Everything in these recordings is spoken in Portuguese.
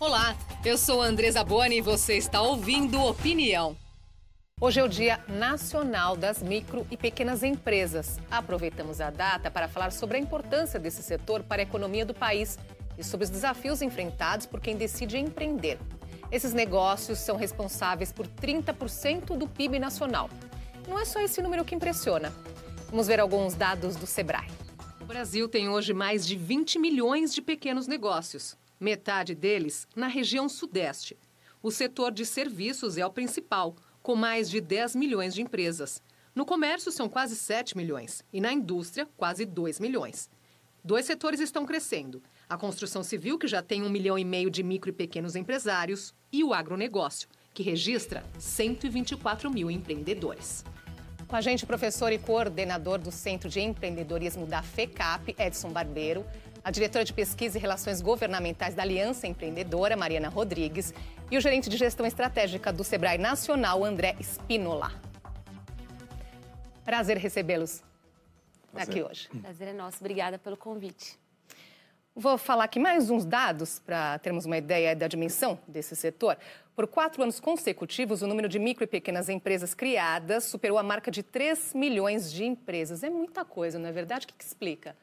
Olá, eu sou Andresa Boni e você está ouvindo Opinião. Hoje é o Dia Nacional das Micro e Pequenas Empresas. Aproveitamos a data para falar sobre a importância desse setor para a economia do país e sobre os desafios enfrentados por quem decide empreender. Esses negócios são responsáveis por 30% do PIB nacional. Não é só esse número que impressiona. Vamos ver alguns dados do Sebrae. O Brasil tem hoje mais de 20 milhões de pequenos negócios metade deles na região Sudeste. O setor de serviços é o principal, com mais de 10 milhões de empresas. No comércio, são quase 7 milhões e na indústria, quase 2 milhões. Dois setores estão crescendo: a construção civil, que já tem um milhão e meio de micro e pequenos empresários, e o agronegócio, que registra 124 mil empreendedores. Com a gente, professor e coordenador do Centro de Empreendedorismo da FECAP, Edson Barbeiro, a diretora de Pesquisa e Relações Governamentais da Aliança Empreendedora, Mariana Rodrigues, e o gerente de Gestão Estratégica do Sebrae Nacional, André Spinola. Prazer recebê-los aqui hoje. Prazer é nosso. Obrigada pelo convite. Vou falar aqui mais uns dados para termos uma ideia da dimensão desse setor. Por quatro anos consecutivos, o número de micro e pequenas empresas criadas superou a marca de 3 milhões de empresas. É muita coisa, não é verdade? O que, que explica?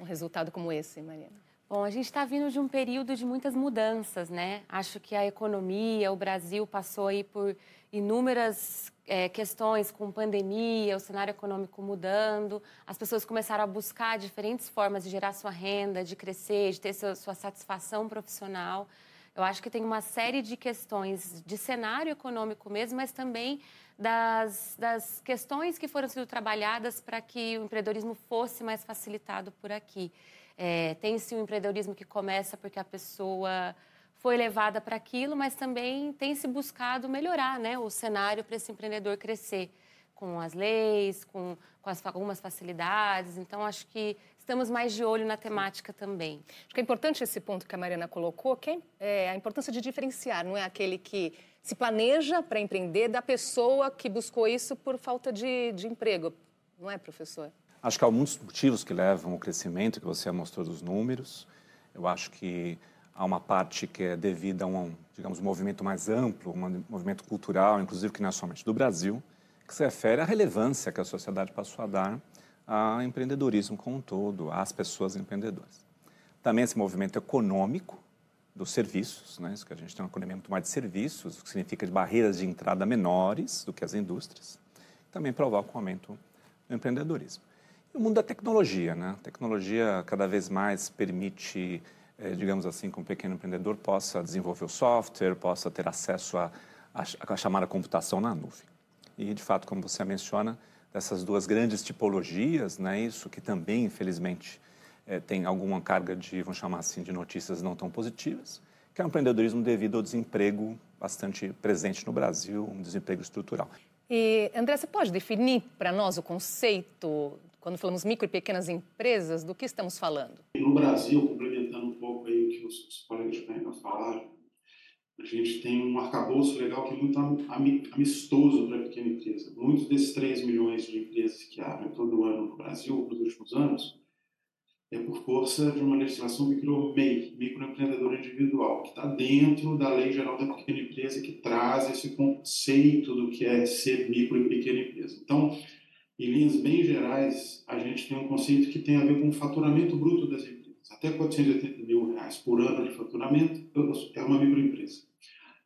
Um resultado como esse, Mariana? Bom, a gente está vindo de um período de muitas mudanças, né? Acho que a economia, o Brasil passou aí por inúmeras é, questões com pandemia, o cenário econômico mudando, as pessoas começaram a buscar diferentes formas de gerar sua renda, de crescer, de ter sua, sua satisfação profissional. Eu acho que tem uma série de questões de cenário econômico mesmo, mas também das, das questões que foram sendo trabalhadas para que o empreendedorismo fosse mais facilitado por aqui. É, tem-se um empreendedorismo que começa porque a pessoa foi levada para aquilo, mas também tem se buscado melhorar né, o cenário para esse empreendedor crescer com as leis, com, com as, algumas facilidades. Então, acho que estamos mais de olho na temática também. Acho que é importante esse ponto que a Mariana colocou, que é, é a importância de diferenciar, não é aquele que se planeja para empreender da pessoa que buscou isso por falta de, de emprego, não é, professor? Acho que há muitos motivos que levam ao crescimento, que você mostrou dos números. Eu acho que há uma parte que é devida a um, digamos, um movimento mais amplo, um movimento cultural, inclusive que não é somente do Brasil, que se refere à relevância que a sociedade passou a dar ao empreendedorismo como um todo, às pessoas empreendedoras. Também esse movimento econômico dos serviços, né? Isso que a gente tem uma economia muito mais de serviços, o que significa barreiras de entrada menores do que as indústrias. Também provoca um aumento do empreendedorismo. E o mundo da tecnologia, né? A tecnologia cada vez mais permite, eh, digamos assim, que um pequeno empreendedor possa desenvolver o software, possa ter acesso à a, a, a chamada computação na nuvem. E, de fato, como você menciona, dessas duas grandes tipologias, né, isso que também, infelizmente, é, tem alguma carga de, vamos chamar assim, de notícias não tão positivas, que é o empreendedorismo devido ao desemprego bastante presente no Brasil, um desemprego estrutural. E, André, você pode definir para nós o conceito, quando falamos micro e pequenas empresas, do que estamos falando? No Brasil, complementando um pouco aí o que os colegas de falaram, a gente tem um arcabouço legal que é muito amistoso para a pequena empresa. Muitos desses 3 milhões de empresas que abrem todo ano no Brasil, nos últimos anos, é por força de uma legislação que criou MEI, microempreendedor individual, que está dentro da Lei Geral da Pequena Empresa, que traz esse conceito do que é ser micro e pequena empresa. Então, em linhas bem gerais, a gente tem um conceito que tem a ver com o faturamento bruto das empresas. Até 480 mil reais por ano de faturamento é uma microempresa.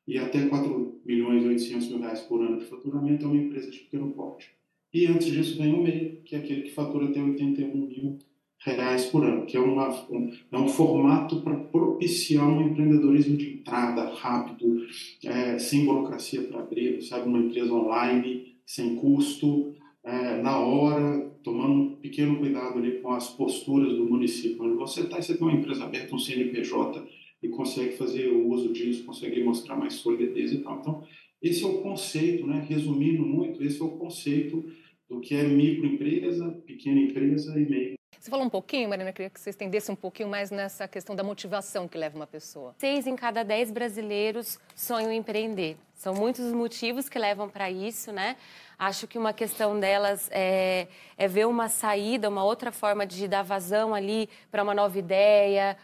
E até 4 milhões e 800 mil reais por ano de faturamento é uma empresa de pequeno porte. E antes disso vem o MEI, que é aquele que fatura até 81 mil reais por ano, que é, uma, um, é um formato para propiciar um empreendedorismo de entrada rápido, é, sem burocracia para abrir, sabe, uma empresa online, sem custo, é, na hora, tomando um pequeno cuidado ali com as posturas do município onde você está, você tem uma empresa aberta, um CNPJ, e consegue fazer o uso disso, consegue mostrar mais solidez e tal. Então, esse é o conceito, né? resumindo muito, esse é o conceito do que é microempresa, pequena empresa e meio você falou um pouquinho, Marina, eu queria que você estendesse um pouquinho mais nessa questão da motivação que leva uma pessoa. Seis em cada dez brasileiros sonham em empreender. São muitos os motivos que levam para isso, né? Acho que uma questão delas é, é ver uma saída, uma outra forma de dar vazão ali para uma nova ideia,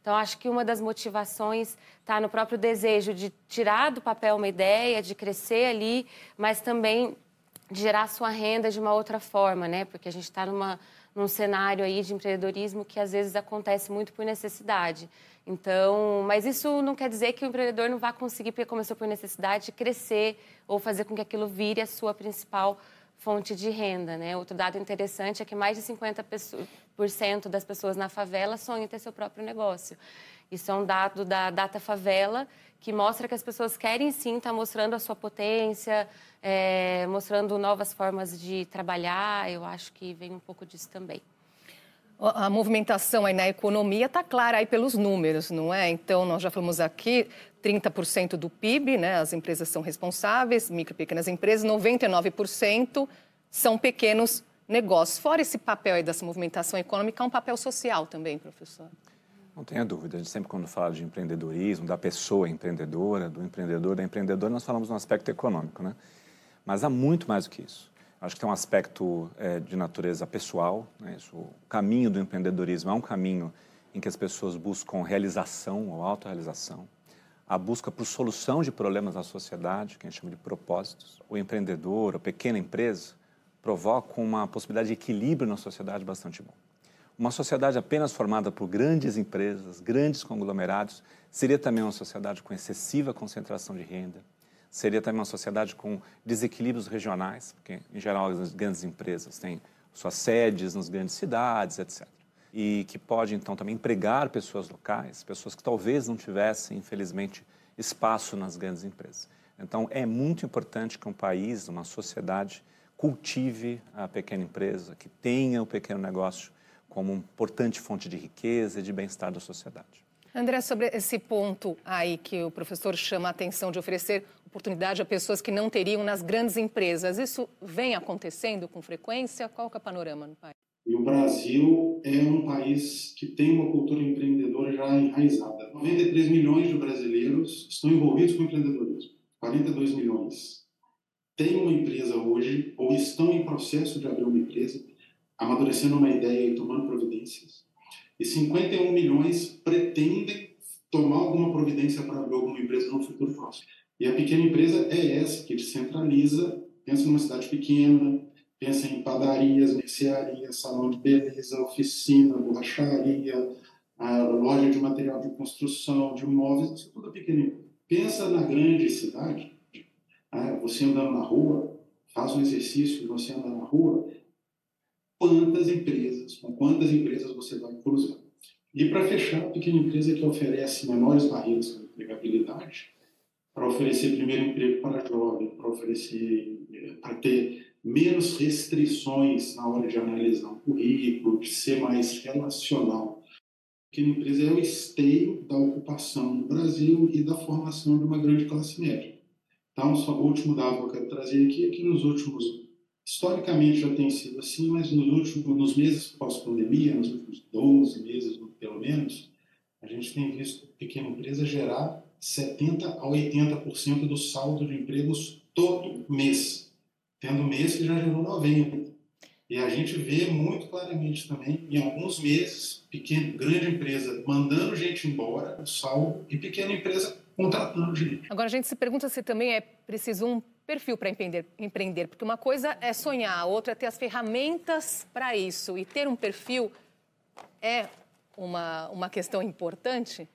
Então, acho que uma das motivações está no próprio desejo de tirar do papel uma ideia, de crescer ali, mas também de gerar sua renda de uma outra forma, né? Porque a gente está numa num cenário aí de empreendedorismo que às vezes acontece muito por necessidade. Então, mas isso não quer dizer que o empreendedor não vá conseguir, porque começou por necessidade, crescer ou fazer com que aquilo vire a sua principal fonte de renda, né? Outro dado interessante é que mais de 50% das pessoas na favela sonham em ter seu próprio negócio. Isso é um dado da Data Favela, que mostra que as pessoas querem sim estar tá mostrando a sua potência, é, mostrando novas formas de trabalhar. Eu acho que vem um pouco disso também. A movimentação aí na economia está clara aí pelos números, não é? Então, nós já falamos aqui, 30% do PIB, né? As empresas são responsáveis, micro e pequenas empresas, 99% são pequenos negócios. Fora esse papel aí dessa movimentação econômica, há um papel social também, professor. Não tenha dúvida. A gente sempre, quando fala de empreendedorismo, da pessoa empreendedora, do empreendedor, da empreendedora, nós falamos no aspecto econômico, né? Mas há muito mais do que isso. Acho que tem um aspecto é, de natureza pessoal. Né? Isso, o caminho do empreendedorismo é um caminho em que as pessoas buscam realização ou autorrealização. A busca por solução de problemas na sociedade, que a gente chama de propósitos. O empreendedor, a pequena empresa, provoca uma possibilidade de equilíbrio na sociedade bastante bom. Uma sociedade apenas formada por grandes empresas, grandes conglomerados, seria também uma sociedade com excessiva concentração de renda, seria também uma sociedade com desequilíbrios regionais, porque, em geral, as grandes empresas têm suas sedes nas grandes cidades, etc. E que pode, então, também empregar pessoas locais, pessoas que talvez não tivessem, infelizmente, espaço nas grandes empresas. Então, é muito importante que um país, uma sociedade, cultive a pequena empresa, que tenha o pequeno negócio como uma importante fonte de riqueza e de bem-estar da sociedade. André, sobre esse ponto aí que o professor chama a atenção de oferecer oportunidade a pessoas que não teriam nas grandes empresas, isso vem acontecendo com frequência? Qual é o panorama no país? Brasil é um país que tem uma cultura empreendedora já enraizada. 93 milhões de brasileiros estão envolvidos com empreendedorismo. 42 milhões têm uma empresa hoje ou estão em processo de abrir uma empresa, amadurecendo uma ideia e tomando providências e 51 milhões pretendem tomar alguma providência para abrir alguma empresa no futuro próximo. E a pequena empresa é essa que descentraliza, pensa numa cidade pequena, pensa em padarias, mercearia, salão de beleza, oficina, borracharia, loja de material de construção, de imóveis, isso é tudo pequena. Pensa na grande cidade, né? você andando na rua, faz um exercício, você anda na rua, quantas empresas, com quantas empresas você vai cruzar. E para fechar, a pequena empresa que oferece menores barreiras para empregabilidade, para oferecer primeiro emprego para jovem, para oferecer, eh, para ter menos restrições na hora de analisar um currículo, de ser mais relacional. A pequena empresa é o esteio da ocupação no Brasil e da formação de uma grande classe média. Então, só o último dado que eu quero trazer aqui é que nos últimos Historicamente já tem sido assim, mas nos últimos nos meses pós-pandemia, nos últimos 12 meses pelo menos, a gente tem visto pequena empresa gerar 70 a 80% do saldo de empregos todo mês, tendo mês que já gerou 90. E a gente vê muito claramente também, em alguns meses, pequena, grande empresa mandando gente embora, o saldo, e pequena empresa contratando gente. Agora a gente se pergunta se também é preciso um perfil para empreender, empreender, porque uma coisa é sonhar, a outra é ter as ferramentas para isso. E ter um perfil é uma, uma questão importante?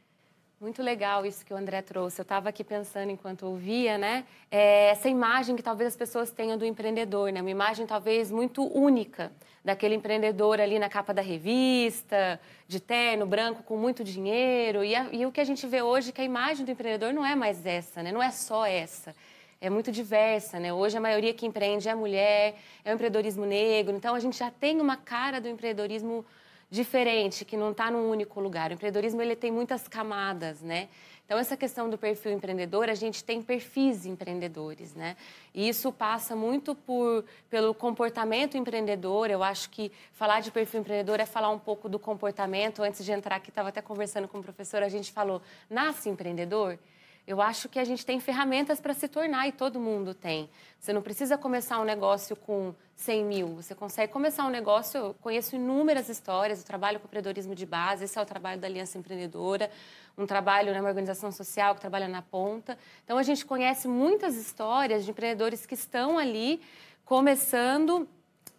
Muito legal isso que o André trouxe. Eu estava aqui pensando enquanto ouvia, né? É essa imagem que talvez as pessoas tenham do empreendedor, né? Uma imagem talvez muito única daquele empreendedor ali na capa da revista, de terno, branco, com muito dinheiro. E, a, e o que a gente vê hoje é que a imagem do empreendedor não é mais essa, né? Não é só essa é muito diversa, né? Hoje a maioria que empreende é mulher, é o empreendedorismo negro, então a gente já tem uma cara do empreendedorismo diferente, que não está num único lugar. O empreendedorismo ele tem muitas camadas, né? Então essa questão do perfil empreendedor, a gente tem perfis empreendedores, né? E isso passa muito por pelo comportamento empreendedor. Eu acho que falar de perfil empreendedor é falar um pouco do comportamento. Antes de entrar aqui, estava até conversando com o professor, a gente falou: nasce empreendedor? Eu acho que a gente tem ferramentas para se tornar e todo mundo tem. Você não precisa começar um negócio com 100 mil, você consegue começar um negócio. Eu conheço inúmeras histórias, eu trabalho com empreendedorismo de base, esse é o trabalho da Aliança Empreendedora, um trabalho numa organização social que trabalha na ponta. Então a gente conhece muitas histórias de empreendedores que estão ali começando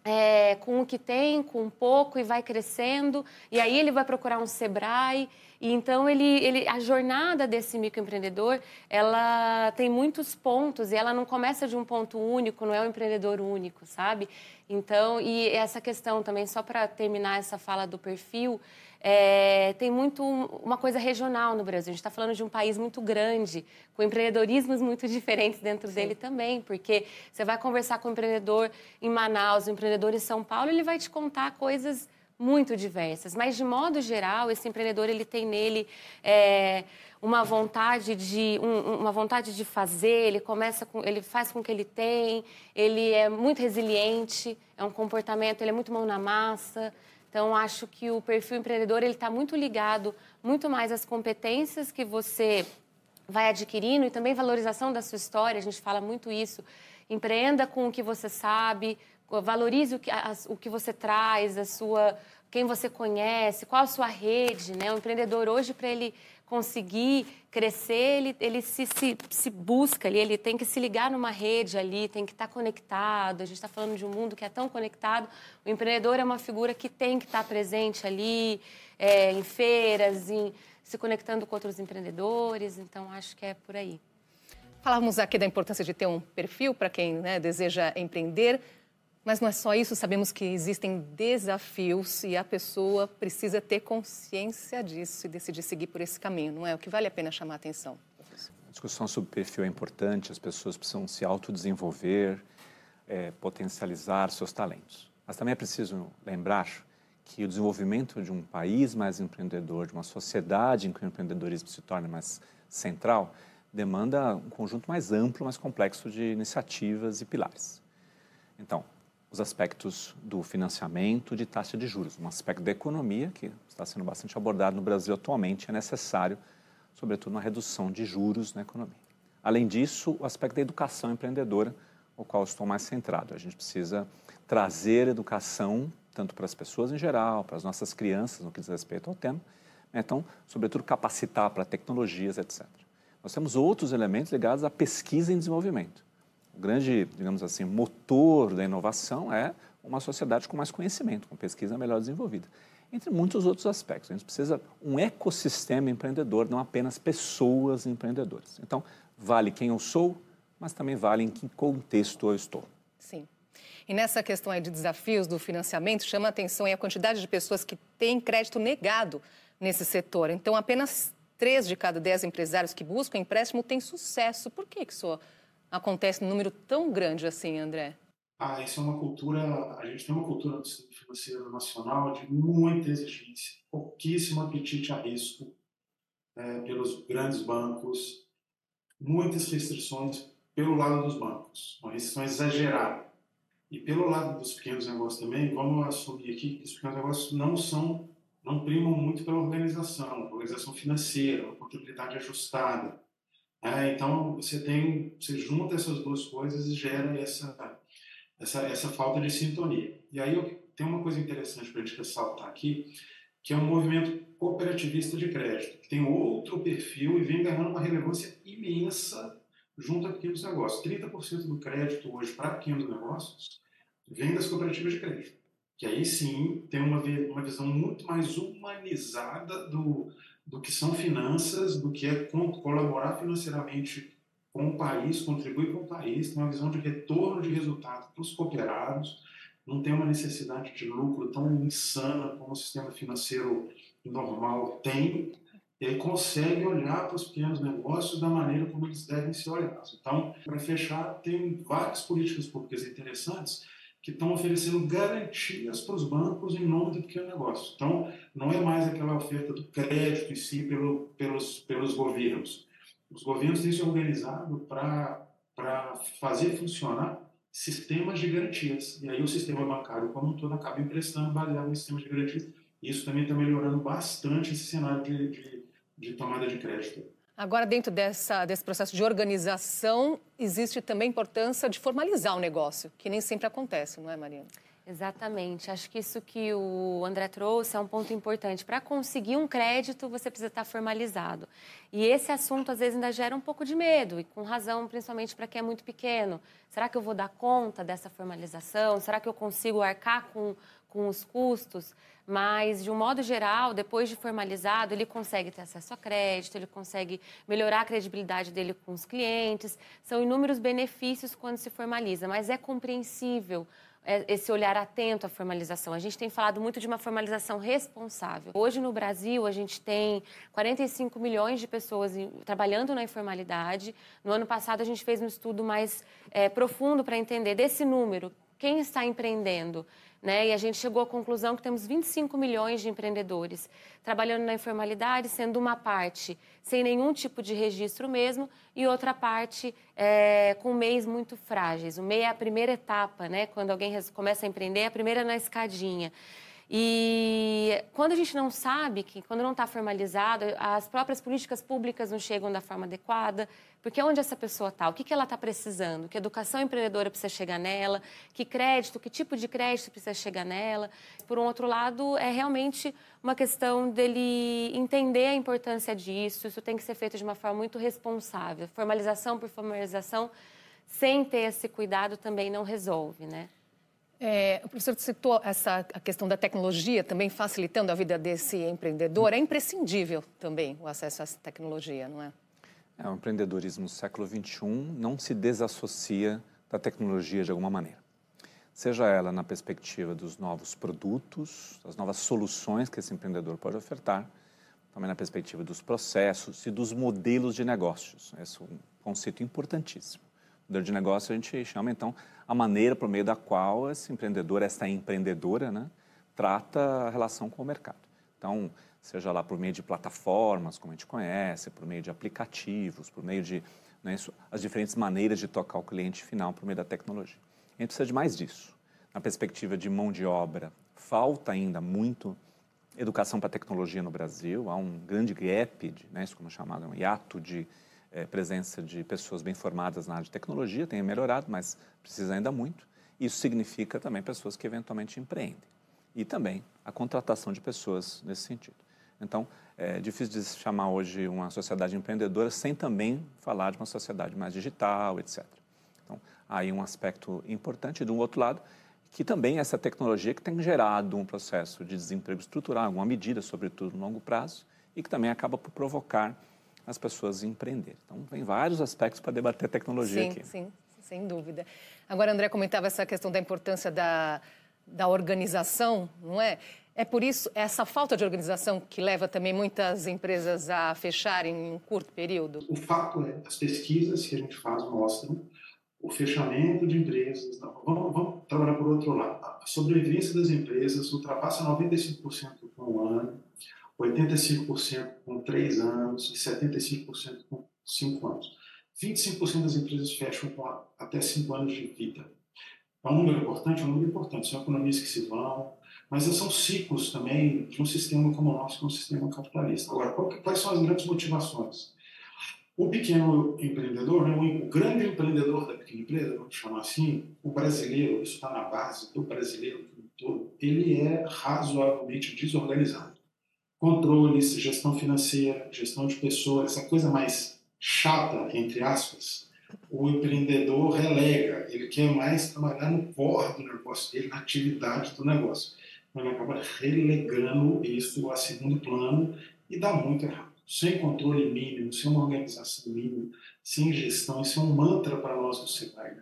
é, com o que tem, com um pouco e vai crescendo. E aí ele vai procurar um Sebrae. E então ele, ele, a jornada desse microempreendedor, ela tem muitos pontos e ela não começa de um ponto único, não é um empreendedor único, sabe? Então, e essa questão também só para terminar essa fala do perfil, é, tem muito uma coisa regional no Brasil. A gente está falando de um país muito grande, com empreendedorismos muito diferentes dentro Sim. dele também, porque você vai conversar com um empreendedor em Manaus, um empreendedor em São Paulo, ele vai te contar coisas muito diversas. Mas de modo geral, esse empreendedor ele tem nele é, uma vontade de um, uma vontade de fazer. Ele começa com, ele faz com que ele tem. Ele é muito resiliente. É um comportamento. Ele é muito mão na massa. Então, acho que o perfil empreendedor ele está muito ligado muito mais às competências que você vai adquirindo e também valorização da sua história. A gente fala muito isso. Empreenda com o que você sabe, valorize o que, a, o que você traz, a sua, quem você conhece, qual a sua rede. Né? O empreendedor hoje, para ele conseguir crescer, ele, ele se, se, se busca ali, ele tem que se ligar numa rede ali, tem que estar tá conectado. A gente está falando de um mundo que é tão conectado. O empreendedor é uma figura que tem que estar tá presente ali, é, em feiras, em, se conectando com outros empreendedores. Então, acho que é por aí. Falávamos aqui da importância de ter um perfil para quem né, deseja empreender. Mas não é só isso, sabemos que existem desafios e a pessoa precisa ter consciência disso e decidir seguir por esse caminho, não é? O que vale a pena chamar a atenção. A discussão sobre perfil é importante, as pessoas precisam se autodesenvolver, é, potencializar seus talentos. Mas também é preciso lembrar que o desenvolvimento de um país mais empreendedor, de uma sociedade em que o empreendedorismo se torne mais central, demanda um conjunto mais amplo, mais complexo de iniciativas e pilares. Então, os aspectos do financiamento de taxa de juros, um aspecto da economia que está sendo bastante abordado no Brasil atualmente, é necessário, sobretudo, uma redução de juros na economia. Além disso, o aspecto da educação empreendedora, o qual estou mais centrado. A gente precisa trazer educação tanto para as pessoas em geral, para as nossas crianças no que diz respeito ao tema, né? então, sobretudo, capacitar para tecnologias, etc. Nós temos outros elementos ligados à pesquisa e desenvolvimento o grande, digamos assim, motor da inovação é uma sociedade com mais conhecimento, com pesquisa melhor desenvolvida. Entre muitos outros aspectos. A gente precisa um ecossistema empreendedor, não apenas pessoas empreendedoras. Então, vale quem eu sou, mas também vale em que contexto eu estou. Sim. E nessa questão aí de desafios do financiamento, chama a atenção a quantidade de pessoas que têm crédito negado nesse setor. Então, apenas três de cada dez empresários que buscam empréstimo têm sucesso. Por que, que acontece num número tão grande assim, André? Ah, isso é uma cultura, a gente tem uma cultura do sistema financeiro nacional de muita exigência, pouquíssimo apetite a risco é, pelos grandes bancos, muitas restrições pelo lado dos bancos, uma restrição exagerada. E pelo lado dos pequenos negócios também, vamos assumir aqui que os pequenos negócios não são, não primam muito pela organização, organização financeira, contabilidade ajustada, é, então você tem, você junta essas duas coisas e gera essa essa, essa falta de sintonia. E aí eu, tem uma coisa interessante para a gente ressaltar aqui, que é um movimento cooperativista de crédito, que tem outro perfil e vem ganhando uma relevância imensa junto a pequenos negócios. 30% do crédito hoje para pequenos negócios vem das cooperativas de crédito, que aí sim tem uma, uma visão muito mais humanizada do, do que são finanças, do que é colaborar financeiramente com o país, contribuir com o país, tem uma visão de retorno de resultado para os cooperados, não tem uma necessidade de lucro tão insana como o sistema financeiro normal tem, e aí consegue olhar para os pequenos negócios da maneira como eles devem ser olhados. Então, para fechar, tem várias políticas públicas interessantes que estão oferecendo garantias para os bancos em nome do pequeno negócio. Então, não é mais aquela oferta do crédito em si pelo, pelos, pelos governos. Os governos têm se organizado para fazer funcionar sistemas de garantias. E aí o sistema bancário como um todo acaba emprestando baseado em sistemas de garantias. Isso também está melhorando bastante esse cenário de, de, de tomada de crédito. Agora, dentro dessa, desse processo de organização, existe também a importância de formalizar o negócio, que nem sempre acontece, não é, Mariana? Exatamente. Acho que isso que o André trouxe é um ponto importante. Para conseguir um crédito, você precisa estar formalizado. E esse assunto, às vezes, ainda gera um pouco de medo, e com razão, principalmente para quem é muito pequeno. Será que eu vou dar conta dessa formalização? Será que eu consigo arcar com, com os custos? Mas, de um modo geral, depois de formalizado, ele consegue ter acesso a crédito, ele consegue melhorar a credibilidade dele com os clientes. São inúmeros benefícios quando se formaliza, mas é compreensível é, esse olhar atento à formalização. A gente tem falado muito de uma formalização responsável. Hoje no Brasil, a gente tem 45 milhões de pessoas trabalhando na informalidade. No ano passado, a gente fez um estudo mais é, profundo para entender desse número, quem está empreendendo. Né? E a gente chegou à conclusão que temos 25 milhões de empreendedores trabalhando na informalidade, sendo uma parte sem nenhum tipo de registro mesmo e outra parte é, com MEIs muito frágeis. O MEI é a primeira etapa, né? quando alguém começa a empreender, é a primeira na escadinha. E quando a gente não sabe, que quando não está formalizado, as próprias políticas públicas não chegam da forma adequada, porque onde essa pessoa está? O que, que ela está precisando? Que educação empreendedora precisa chegar nela? Que crédito, que tipo de crédito precisa chegar nela? Por um outro lado, é realmente uma questão dele entender a importância disso. Isso tem que ser feito de uma forma muito responsável. Formalização por formalização, sem ter esse cuidado, também não resolve, né? É, o professor citou essa a questão da tecnologia também facilitando a vida desse empreendedor. É imprescindível também o acesso essa tecnologia, não é? É, o empreendedorismo do século XXI não se desassocia da tecnologia de alguma maneira. Seja ela na perspectiva dos novos produtos, das novas soluções que esse empreendedor pode ofertar, também na perspectiva dos processos e dos modelos de negócios. Esse é um conceito importantíssimo. De negócio a gente chama, então, a maneira por meio da qual esse empreendedor, essa empreendedora, né, trata a relação com o mercado. Então, seja lá por meio de plataformas, como a gente conhece, por meio de aplicativos, por meio de né, as diferentes maneiras de tocar o cliente final por meio da tecnologia. A gente precisa de mais disso. Na perspectiva de mão de obra, falta ainda muito educação para tecnologia no Brasil. Há um grande gap, de, né, isso como chamado, um hiato de é, presença de pessoas bem formadas na área de tecnologia, tem melhorado, mas precisa ainda muito. Isso significa também pessoas que eventualmente empreendem. E também a contratação de pessoas nesse sentido. Então, é difícil de chamar hoje uma sociedade empreendedora sem também falar de uma sociedade mais digital, etc. Então, aí um aspecto importante. Do outro lado, que também essa tecnologia que tem gerado um processo de desemprego estrutural, alguma medida, sobretudo no longo prazo, e que também acaba por provocar as pessoas empreenderem. Então, tem vários aspectos para debater tecnologia sim, aqui. Sim, sem dúvida. Agora, André comentava essa questão da importância da, da organização, não é? É por isso, essa falta de organização que leva também muitas empresas a fecharem em um curto período? O fato é, as pesquisas que a gente faz mostram o fechamento de empresas. Vamos, vamos trabalhar por outro lado. A sobrevivência das empresas ultrapassa 95% com um ano, 85% com 3 anos e 75% com 5 anos. 25% das empresas fecham com até 5 anos de vida. É um número importante? É um número importante. São economias que se vão, mas são ciclos também de um sistema como o nosso, que é um sistema capitalista. Agora, quais são as grandes motivações? O pequeno empreendedor, né, o grande empreendedor da pequena empresa, vamos chamar assim, o brasileiro, isso está na base do brasileiro todo, ele é razoavelmente desorganizado controles, gestão financeira, gestão de pessoas, essa coisa mais chata, entre aspas, o empreendedor relega. Ele quer mais trabalhar no core do negócio dele, na atividade do negócio. Ele acaba relegando isso a segundo plano e dá muito errado. Sem controle mínimo, sem uma organização mínima, sem gestão, isso é um mantra para nós no Sebrae.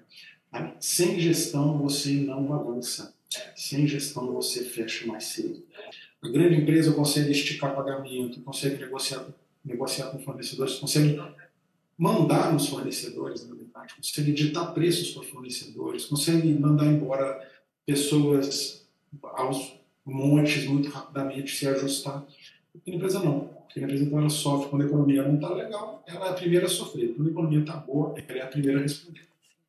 Né? Sem gestão você não avança. Sem gestão você fecha mais cedo. A grande empresa consegue esticar pagamento, consegue negociar, negociar com fornecedores, consegue mandar nos fornecedores, na verdade, consegue ditar preços para fornecedores, consegue mandar embora pessoas aos montes muito rapidamente, se ajustar. A empresa não. A empresa então, ela sofre quando a economia não está legal, ela é a primeira a sofrer. Quando a economia está boa, ela é a primeira a responder.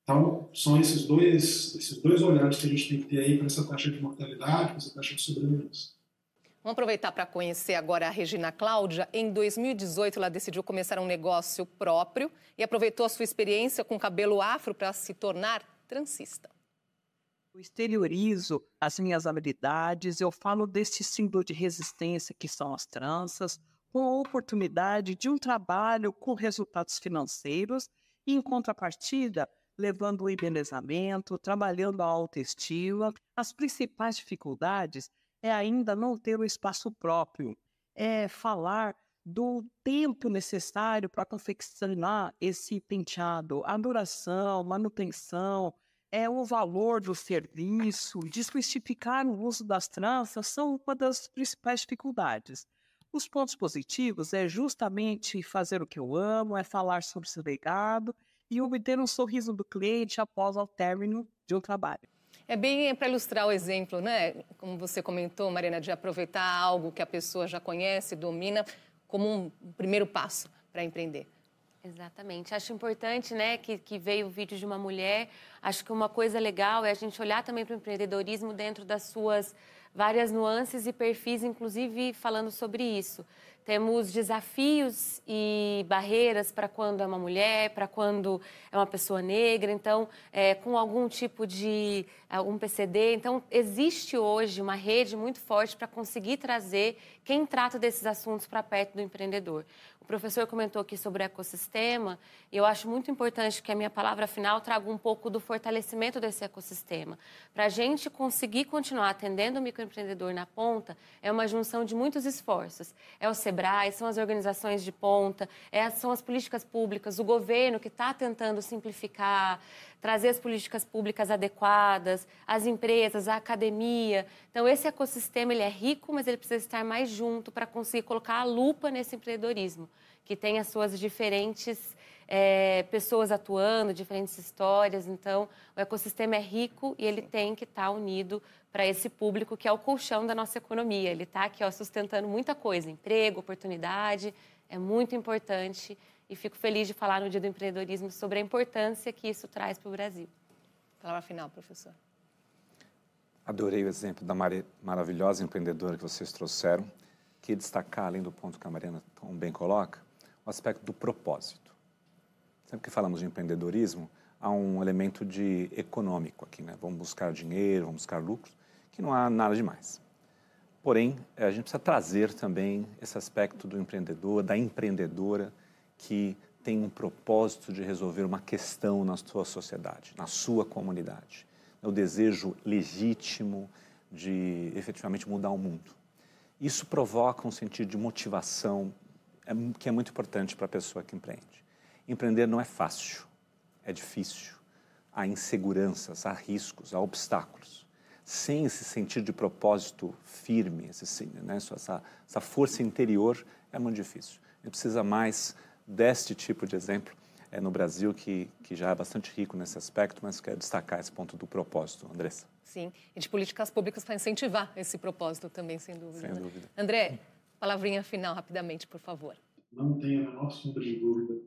Então, são esses dois, esses dois olhares que a gente tem que ter aí para essa taxa de mortalidade, para essa taxa de sobrevivência. Vamos aproveitar para conhecer agora a Regina Cláudia. Em 2018, ela decidiu começar um negócio próprio e aproveitou a sua experiência com cabelo afro para se tornar transista. Eu exteriorizo as minhas habilidades, eu falo deste símbolo de resistência que são as tranças, com a oportunidade de um trabalho com resultados financeiros e, em contrapartida, levando o embelezamento, trabalhando a autoestima. As principais dificuldades é ainda não ter o espaço próprio, é falar do tempo necessário para confeccionar esse penteado, a duração, manutenção, é o valor do serviço, desmistificar o uso das tranças são uma das principais dificuldades. Os pontos positivos é justamente fazer o que eu amo, é falar sobre seu legado e obter um sorriso do cliente após o término de um trabalho. É bem para ilustrar o exemplo, né? Como você comentou, Marina, de aproveitar algo que a pessoa já conhece, domina, como um primeiro passo para empreender. Exatamente. Acho importante, né, que, que veio o vídeo de uma mulher. Acho que uma coisa legal é a gente olhar também para o empreendedorismo dentro das suas várias nuances e perfis, inclusive falando sobre isso. Temos desafios e barreiras para quando é uma mulher, para quando é uma pessoa negra, então, é, com algum tipo de algum PCD. Então, existe hoje uma rede muito forte para conseguir trazer quem trata desses assuntos para perto do empreendedor. O professor comentou aqui sobre o ecossistema, e eu acho muito importante que a minha palavra final traga um pouco do fortalecimento desse ecossistema. Para a gente conseguir continuar atendendo o microempreendedor na ponta, é uma junção de muitos esforços. É o SEBRAE, são as organizações de ponta, é, são as políticas públicas, o governo que está tentando simplificar, trazer as políticas públicas adequadas, as empresas, a academia. Então, esse ecossistema ele é rico, mas ele precisa estar mais junto para conseguir colocar a lupa nesse empreendedorismo, que tem as suas diferentes é, pessoas atuando, diferentes histórias. Então, o ecossistema é rico e ele tem que estar unido para esse público que é o colchão da nossa economia. Ele está aqui ó, sustentando muita coisa, emprego, oportunidade. É muito importante e fico feliz de falar no Dia do Empreendedorismo sobre a importância que isso traz para o Brasil. Palavra final, professor. Adorei o exemplo da maravilhosa empreendedora que vocês trouxeram. Que destacar, além do ponto que a Mariana tão bem coloca, o aspecto do propósito. Sempre que falamos de empreendedorismo, há um elemento de econômico aqui, né? Vamos buscar dinheiro, vamos buscar lucros, que não há nada demais. Porém, a gente precisa trazer também esse aspecto do empreendedor, da empreendedora, que tem um propósito de resolver uma questão na sua sociedade, na sua comunidade. É o desejo legítimo de efetivamente mudar o mundo. Isso provoca um sentido de motivação é que é muito importante para a pessoa que empreende. Empreender não é fácil, é difícil. Há inseguranças, há riscos, há obstáculos. Sem esse sentido de propósito firme, esse, né, essa, essa força interior, é muito difícil. Gente precisa mais deste tipo de exemplo é, no Brasil, que, que já é bastante rico nesse aspecto, mas quero destacar esse ponto do propósito, Andressa. Sim, e de políticas públicas para incentivar esse propósito também, sem dúvida. Sem né? dúvida. André, palavrinha final, rapidamente, por favor. Não tenha a menor sombra de dúvida.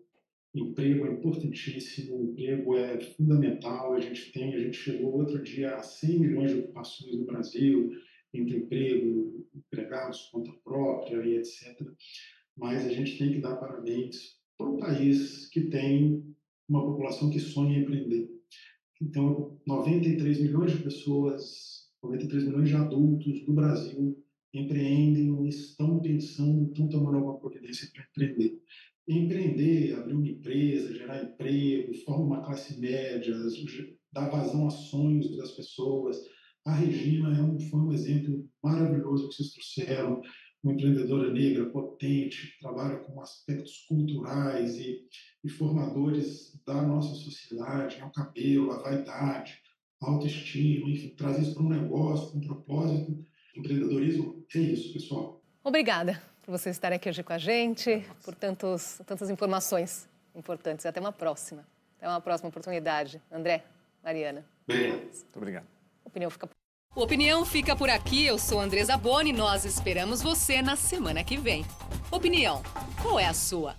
Emprego é importantíssimo, emprego é fundamental. A gente tem, a gente chegou outro dia a 100 milhões de ocupações no Brasil, entre emprego, empregados, conta própria e etc mas a gente tem que dar parabéns para um país que tem uma população que sonha em empreender. Então, 93 milhões de pessoas, 93 milhões de adultos do Brasil empreendem, estão pensando, estão tomando alguma providência para empreender. Empreender, abrir uma empresa, gerar emprego, forma uma classe média, dar vazão a sonhos das pessoas. A Regina é um, foi um exemplo maravilhoso que vocês trouxeram uma empreendedora negra potente, trabalha com aspectos culturais e, e formadores da nossa sociedade, né? o cabelo, a vaidade, a autoestima, enfim, traz isso para um negócio, com um propósito. Empreendedorismo é isso, pessoal. Obrigada por vocês estarem aqui hoje com a gente, por tantos, tantas informações importantes. Até uma próxima. Até uma próxima oportunidade. André, Mariana. Obrigado. Muito obrigado. Opinião fica Opinião fica por aqui. Eu sou Andresa Boni. Nós esperamos você na semana que vem. Opinião, qual é a sua?